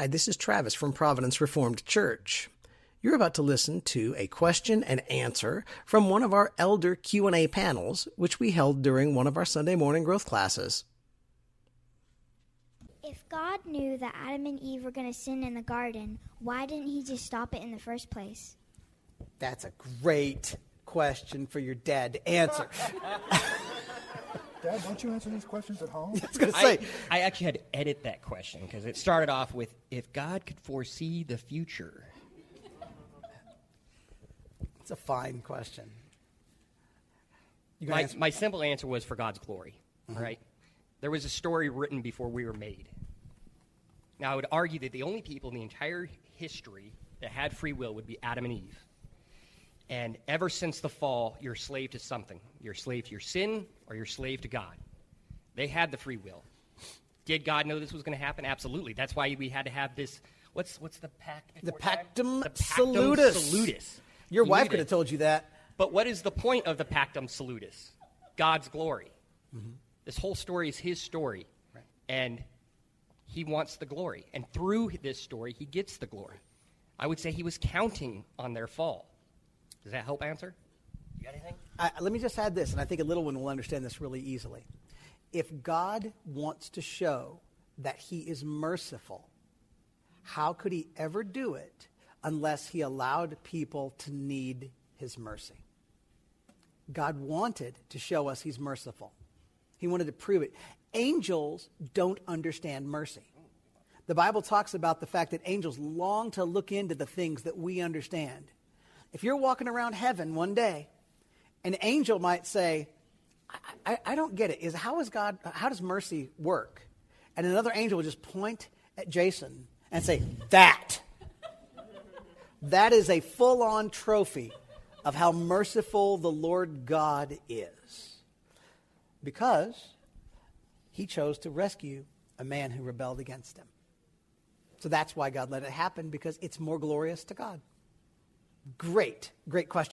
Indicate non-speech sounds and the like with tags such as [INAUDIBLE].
Hi, this is Travis from Providence Reformed Church. You're about to listen to a question and answer from one of our elder Q&A panels which we held during one of our Sunday morning growth classes. If God knew that Adam and Eve were going to sin in the garden, why didn't he just stop it in the first place? That's a great question for your dad to answer. [LAUGHS] Dad, don't you answer these questions at home? [LAUGHS] I was going to say, I actually had to edit that question because it started off with if God could foresee the future. it's a fine question. You gonna My, answer? my simple answer was for God's glory. all right? There was a story written before we were made. Now, I would argue that the only people in the entire history that had free will would be Adam and Eve. And ever since the fall, you're a slave to something. You're a slave to your sin or you're a slave to God. They had the free will. Did God know this was going to happen? Absolutely. That's why we had to have this. What's, what's the pact? The? Pactum The Pactum Salutis. Salutis. Your You wife could have told you that. But what is the point of the Pactum Salutis? God's glory. Mm-hmm. This whole story is his story. And he wants the glory. And through this story, he gets the glory. I would say he was counting on their fall. Does that help answer? You got anything? Let me just add this, and I think a little one will understand this really easily. If God wants to show that he is merciful, how could he ever do it unless he allowed people to need his mercy? God wanted to show us he's merciful. He wanted to prove it. Angels don't understand mercy. The Bible talks about the fact that angels long to look into the things that we understand. If you're walking around heaven one day, an angel might say, I, I, I don't get it. Is how is God how does mercy work? And another angel will just point at Jason and say, That. That is a full-on trophy of how merciful the Lord God is. Because he chose to rescue a man who rebelled against him. So that's why God let it happen, because it's more glorious to God. Great, great question.